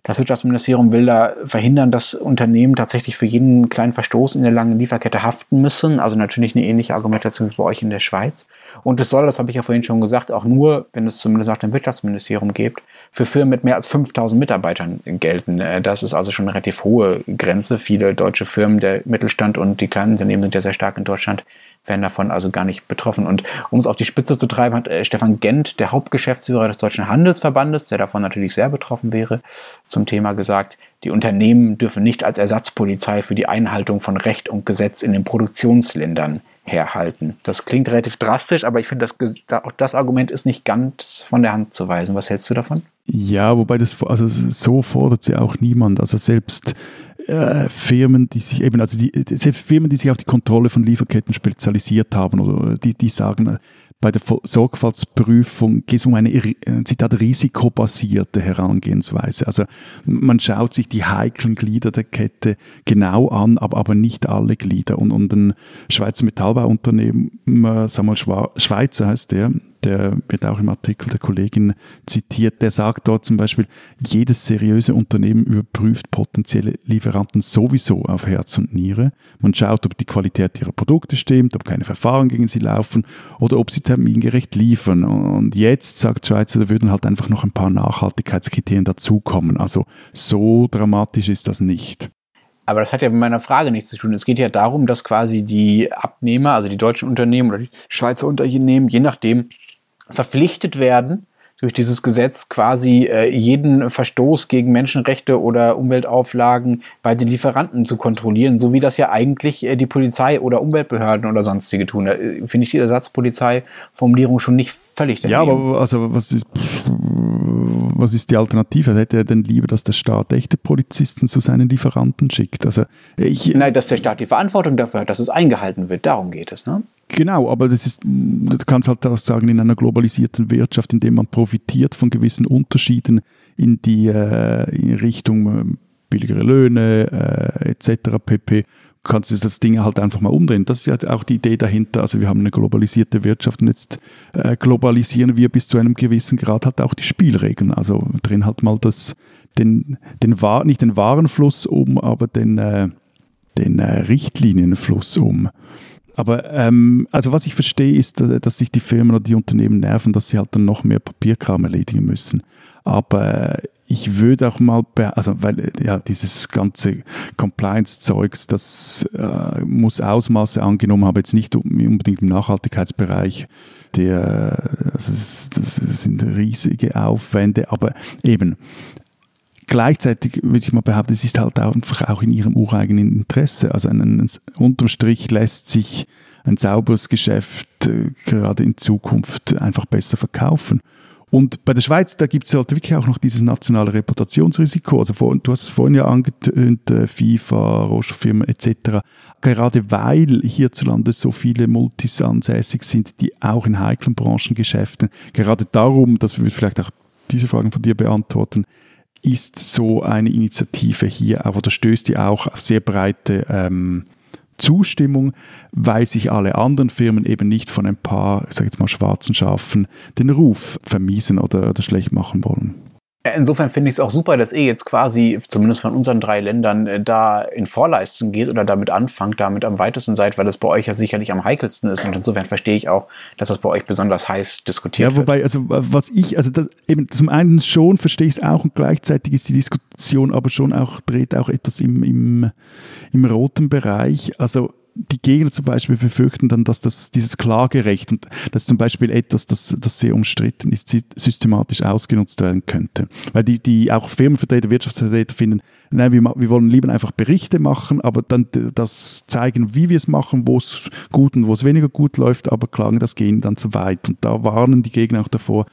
Das Wirtschaftsministerium will da verhindern, dass Unternehmen tatsächlich für jeden kleinen Verstoß in der langen Lieferkette haften müssen. Also natürlich eine ähnliche Argumentation wie bei euch in der Schweiz. Und es soll, das habe ich ja vorhin schon gesagt, auch nur, wenn es zumindest nach dem Wirtschaftsministerium gibt, für Firmen mit mehr als 5000 Mitarbeitern gelten. Äh, das ist also schon eine relativ hohe Grenze. Viele deutsche Firmen, der Mittelstand und die kleinen Unternehmen sind ja sehr stark in Deutschland, werden davon also gar nicht betroffen. Und um es auf die Spitze zu treiben, hat äh, Stefan Gent, der Hauptgeschäftsführer des Deutschen Handelsverbandes, der davon natürlich sehr betroffen wäre, zum Thema gesagt, die Unternehmen dürfen nicht als Ersatzpolizei für die Einhaltung von Recht und Gesetz in den Produktionsländern herhalten. Das klingt relativ drastisch, aber ich finde, das, das Argument ist nicht ganz von der Hand zu weisen. Was hältst du davon? Ja, wobei das also so fordert sie auch niemand. Also selbst äh, Firmen, die sich eben, also die, selbst Firmen, die sich auf die Kontrolle von Lieferketten spezialisiert haben oder die, die sagen, bei der Sorgfaltsprüfung geht es um eine, äh, Zitat, risikobasierte Herangehensweise. Also man schaut sich die heiklen Glieder der Kette genau an, aber, aber nicht alle Glieder. Und, und ein Schweizer Metallbauunternehmen, sagen wir mal Schweizer heißt der, der wird auch im Artikel der Kollegin zitiert, der sagt dort zum Beispiel, jedes seriöse Unternehmen überprüft potenzielle Lieferanten sowieso auf Herz und Niere. Man schaut, ob die Qualität ihrer Produkte stimmt, ob keine Verfahren gegen sie laufen oder ob sie termingerecht liefern. Und jetzt, sagt Schweizer, da würden halt einfach noch ein paar Nachhaltigkeitskriterien dazukommen. Also so dramatisch ist das nicht. Aber das hat ja mit meiner Frage nichts zu tun. Es geht ja darum, dass quasi die Abnehmer, also die deutschen Unternehmen oder die Schweizer Unternehmen, je nachdem, verpflichtet werden, durch dieses Gesetz quasi äh, jeden Verstoß gegen Menschenrechte oder Umweltauflagen bei den Lieferanten zu kontrollieren, so wie das ja eigentlich äh, die Polizei oder Umweltbehörden oder sonstige tun. Da äh, finde ich die Ersatzpolizei-Formulierung schon nicht völlig daneben. Ja, aber also was ist, was ist die Alternative? Hätte er denn lieber, dass der Staat echte Polizisten zu seinen Lieferanten schickt? Also ich, Nein, dass der Staat die Verantwortung dafür hat, dass es eingehalten wird. Darum geht es. Ne? Genau, aber das ist, du kannst halt das sagen, in einer globalisierten Wirtschaft, in der man profitiert von gewissen Unterschieden in die äh, in Richtung äh, billigere Löhne äh, etc. pp kannst du das Ding halt einfach mal umdrehen. Das ist ja auch die Idee dahinter. Also wir haben eine globalisierte Wirtschaft und jetzt äh, globalisieren wir bis zu einem gewissen Grad halt auch die Spielregeln. Also drehen halt mal das, den, den nicht den Warenfluss um, aber den, äh, den äh, Richtlinienfluss um. Aber ähm, also was ich verstehe, ist, dass sich die Firmen oder die Unternehmen nerven, dass sie halt dann noch mehr Papierkram erledigen müssen. Aber ich würde auch mal, also weil ja dieses ganze Compliance-Zeugs, das äh, muss Ausmaße angenommen haben, jetzt nicht unbedingt im Nachhaltigkeitsbereich. Der, also das, das sind riesige Aufwände, aber eben Gleichzeitig würde ich mal behaupten, es ist halt einfach auch in ihrem ureigenen Interesse. Also ein, ein, unterm Strich lässt sich ein sauberes Geschäft äh, gerade in Zukunft einfach besser verkaufen. Und bei der Schweiz, da gibt es halt wirklich auch noch dieses nationale Reputationsrisiko. Also vor, du hast es vorhin ja angetönt, äh, FIFA, Rohstofffirmen etc. Gerade weil hierzulande so viele Multis ansässig sind, die auch in heiklen Branchengeschäften, gerade darum, dass wir vielleicht auch diese Fragen von dir beantworten, ist so eine Initiative hier, aber da stößt die auch auf sehr breite ähm, Zustimmung, weil sich alle anderen Firmen eben nicht von ein paar, ich sage jetzt mal, schwarzen Schafen den Ruf vermiesen oder, oder schlecht machen wollen. Insofern finde ich es auch super, dass ihr jetzt quasi, zumindest von unseren drei Ländern, äh, da in Vorleistung geht oder damit anfangt, damit am weitesten seid, weil das bei euch ja sicherlich am heikelsten ist. Und insofern verstehe ich auch, dass das bei euch besonders heiß diskutiert wird. Ja, wobei, wird. also was ich, also das, eben zum einen schon verstehe ich es auch und gleichzeitig ist die Diskussion aber schon auch, dreht auch etwas im, im, im roten Bereich. Also die Gegner zum Beispiel befürchten dann, dass das, dieses Klagerecht, und das ist zum Beispiel etwas, das, das sehr umstritten ist, systematisch ausgenutzt werden könnte. Weil die, die auch Firmenvertreter, Wirtschaftsvertreter finden, nein, wir, wir wollen lieber einfach Berichte machen, aber dann das zeigen, wie wir es machen, wo es gut und wo es weniger gut läuft, aber klagen das gehen dann zu weit. Und da warnen die Gegner auch davor,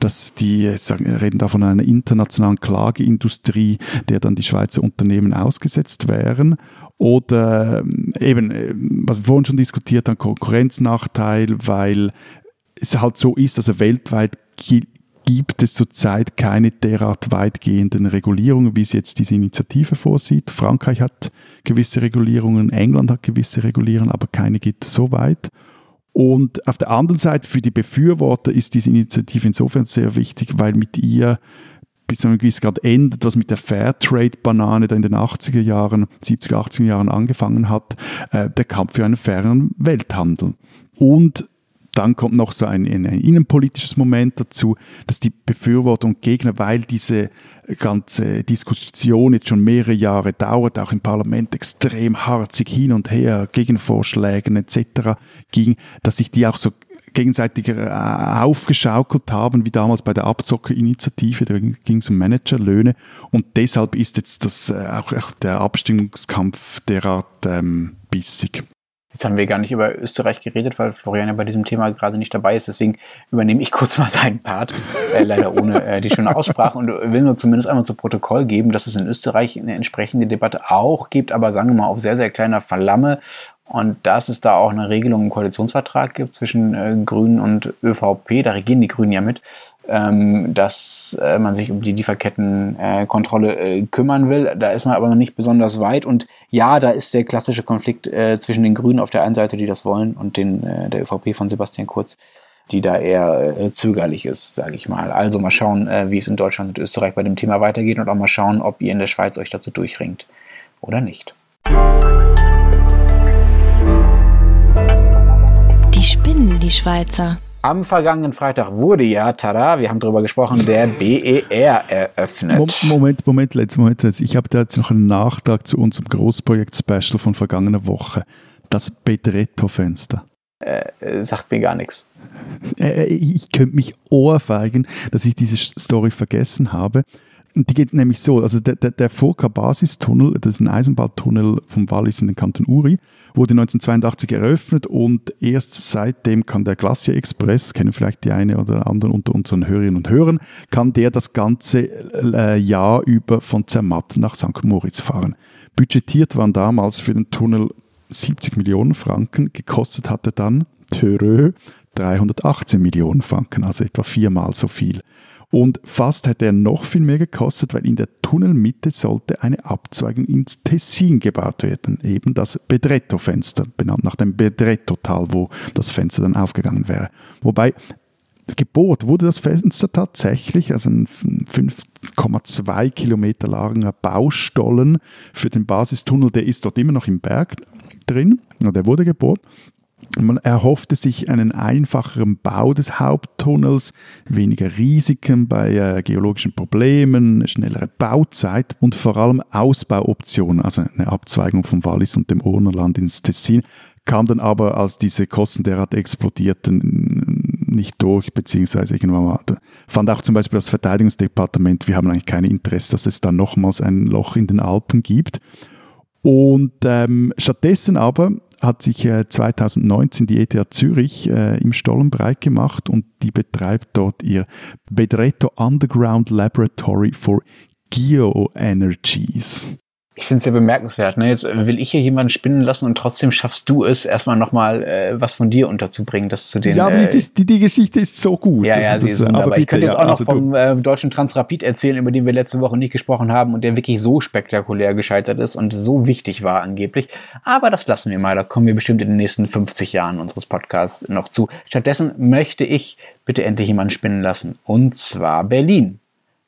dass die sagen, reden da von einer internationalen Klageindustrie, der dann die Schweizer Unternehmen ausgesetzt wären. Oder ähm, eben, äh, was wir vorhin schon diskutiert haben, Konkurrenznachteil, weil es halt so ist, also weltweit gibt es zurzeit keine derart weitgehenden Regulierungen, wie es jetzt diese Initiative vorsieht. Frankreich hat gewisse Regulierungen, England hat gewisse Regulierungen, aber keine geht so weit. Und auf der anderen Seite für die Befürworter ist diese Initiative insofern sehr wichtig, weil mit ihr bis zu einem gewissen Grad endet, was mit der Fairtrade-Banane da in den 80er Jahren, 70er, 80er Jahren angefangen hat, äh, der Kampf für einen fairen Welthandel. Und dann kommt noch so ein, ein, innenpolitisches Moment dazu, dass die Befürworter und Gegner, weil diese ganze Diskussion jetzt schon mehrere Jahre dauert, auch im Parlament extrem harzig hin und her, Gegenvorschlägen etc. ging, dass sich die auch so gegenseitig äh, aufgeschaukelt haben, wie damals bei der Abzockerinitiative, da ging es um Managerlöhne und deshalb ist jetzt das, äh, auch, auch der Abstimmungskampf derart ähm, bissig. Jetzt haben wir gar nicht über Österreich geredet, weil Florian ja bei diesem Thema gerade nicht dabei ist. Deswegen übernehme ich kurz mal seinen Part, äh, leider ohne äh, die schöne Aussprache und will nur zumindest einmal zu Protokoll geben, dass es in Österreich eine entsprechende Debatte auch gibt, aber sagen wir mal auf sehr, sehr kleiner Verlamme. Und dass es da auch eine Regelung im Koalitionsvertrag gibt zwischen äh, Grünen und ÖVP, da regieren die Grünen ja mit, ähm, dass äh, man sich um die Lieferkettenkontrolle äh, kümmern will. Da ist man aber noch nicht besonders weit. Und ja, da ist der klassische Konflikt äh, zwischen den Grünen auf der einen Seite, die das wollen, und den, äh, der ÖVP von Sebastian Kurz die da eher äh, zögerlich ist, sage ich mal. Also mal schauen, äh, wie es in Deutschland und Österreich bei dem Thema weitergeht und auch mal schauen, ob ihr in der Schweiz euch dazu durchringt oder nicht. Die spinnen, die Schweizer. Am vergangenen Freitag wurde ja, tada, wir haben darüber gesprochen, der BER eröffnet. Moment, Moment, letztes Moment. Ich habe da jetzt noch einen Nachtrag zu unserem Großprojekt-Special von vergangener Woche. Das Bedretto-Fenster. Äh, äh, sagt mir gar nichts. Äh, äh, ich könnte mich ohrfeigen, dass ich diese Story vergessen habe. Die geht nämlich so, also der, der, der Furka-Basistunnel, das ist ein Eisenbahntunnel vom Wallis in den Kanton Uri, wurde 1982 eröffnet und erst seitdem kann der Glacier Express, kennen vielleicht die eine oder andere unter unseren Hörerinnen und Hörern, kann der das ganze äh, Jahr über von Zermatt nach St. Moritz fahren. Budgetiert waren damals für den Tunnel 70 Millionen Franken, gekostet hatte dann, törö, 318 Millionen Franken, also etwa viermal so viel. Und fast hätte er noch viel mehr gekostet, weil in der Tunnelmitte sollte eine Abzweigung ins Tessin gebaut werden. Eben das Bedretto-Fenster, benannt nach dem Bedretto-Tal, wo das Fenster dann aufgegangen wäre. Wobei Gebot wurde das Fenster tatsächlich, also ein 5,2 Kilometer langer Baustollen für den Basistunnel, der ist dort immer noch im Berg drin, der wurde gebohrt. Man erhoffte sich einen einfacheren Bau des Haupttunnels, weniger Risiken bei äh, geologischen Problemen, schnellere Bauzeit und vor allem Ausbauoptionen, also eine Abzweigung vom Wallis und dem Urnerland ins Tessin, kam dann aber, als diese Kosten derart explodierten, nicht durch, beziehungsweise irgendwann mal, fand auch zum Beispiel das Verteidigungsdepartement, wir haben eigentlich kein Interesse, dass es da nochmals ein Loch in den Alpen gibt. Und ähm, stattdessen aber hat sich äh, 2019 die ETH Zürich äh, im Stollen breit gemacht und die betreibt dort ihr Bedretto Underground Laboratory for Geoenergies. Ich finde es sehr bemerkenswert. Ne? Jetzt will ich hier jemanden spinnen lassen und trotzdem schaffst du es, erstmal nochmal äh, was von dir unterzubringen, das zu den. Ja, aber äh, die, die, die, Geschichte ist so gut. Ja, ja, sie ist wunderbar. Aber bitte, ich könnte jetzt auch noch also vom äh, deutschen Transrapid erzählen, über den wir letzte Woche nicht gesprochen haben und der wirklich so spektakulär gescheitert ist und so wichtig war angeblich. Aber das lassen wir mal. Da kommen wir bestimmt in den nächsten 50 Jahren unseres Podcasts noch zu. Stattdessen möchte ich bitte endlich jemanden spinnen lassen. Und zwar Berlin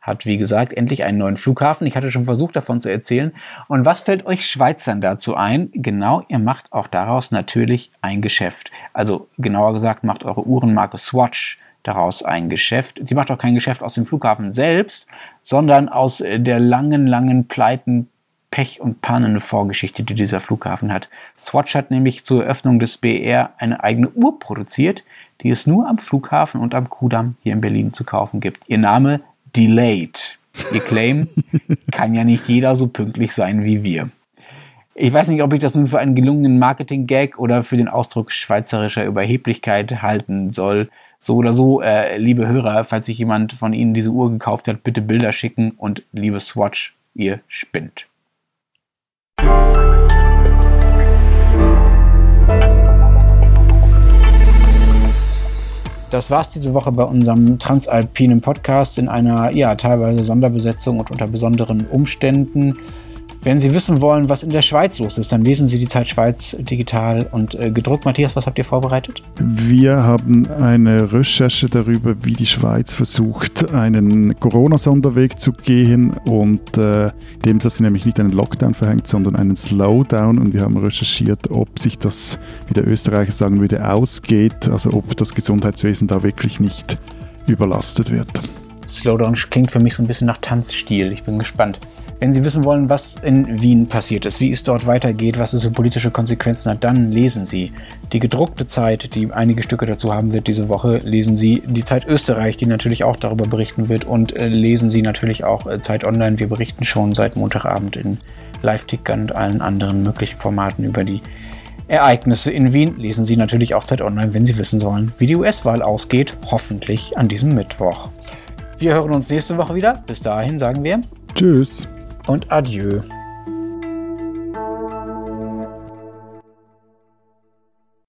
hat, wie gesagt, endlich einen neuen Flughafen. Ich hatte schon versucht, davon zu erzählen. Und was fällt euch Schweizern dazu ein? Genau, ihr macht auch daraus natürlich ein Geschäft. Also genauer gesagt, macht eure Uhrenmarke Swatch daraus ein Geschäft. Sie macht auch kein Geschäft aus dem Flughafen selbst, sondern aus der langen, langen Pleiten, Pech und Pannen-Vorgeschichte, die dieser Flughafen hat. Swatch hat nämlich zur Eröffnung des BR eine eigene Uhr produziert, die es nur am Flughafen und am Kudamm hier in Berlin zu kaufen gibt. Ihr Name delayed. Ihr Claim kann ja nicht jeder so pünktlich sein wie wir. Ich weiß nicht, ob ich das nun für einen gelungenen Marketing-Gag oder für den Ausdruck schweizerischer Überheblichkeit halten soll. So oder so, äh, liebe Hörer, falls sich jemand von Ihnen diese Uhr gekauft hat, bitte Bilder schicken und liebe Swatch, ihr spinnt. Das war's diese Woche bei unserem Transalpinen Podcast in einer ja teilweise Sonderbesetzung und unter besonderen Umständen. Wenn Sie wissen wollen, was in der Schweiz los ist, dann lesen Sie die Zeit Schweiz digital und äh, gedruckt. Matthias, was habt ihr vorbereitet? Wir haben eine Recherche darüber, wie die Schweiz versucht, einen Corona-Sonderweg zu gehen und äh, dem sie nämlich nicht einen Lockdown verhängt, sondern einen Slowdown. Und wir haben recherchiert, ob sich das, wie der Österreicher sagen würde, ausgeht, also ob das Gesundheitswesen da wirklich nicht überlastet wird. Slowdown klingt für mich so ein bisschen nach Tanzstil. Ich bin gespannt. Wenn Sie wissen wollen, was in Wien passiert ist, wie es dort weitergeht, was es für politische Konsequenzen hat, dann lesen Sie die gedruckte Zeit, die einige Stücke dazu haben wird diese Woche. Lesen Sie die Zeit Österreich, die natürlich auch darüber berichten wird. Und äh, lesen Sie natürlich auch äh, Zeit Online. Wir berichten schon seit Montagabend in Live-Ticker und allen anderen möglichen Formaten über die Ereignisse in Wien. Lesen Sie natürlich auch Zeit Online, wenn Sie wissen sollen, wie die US-Wahl ausgeht. Hoffentlich an diesem Mittwoch. Wir hören uns nächste Woche wieder. Bis dahin sagen wir Tschüss und adieu.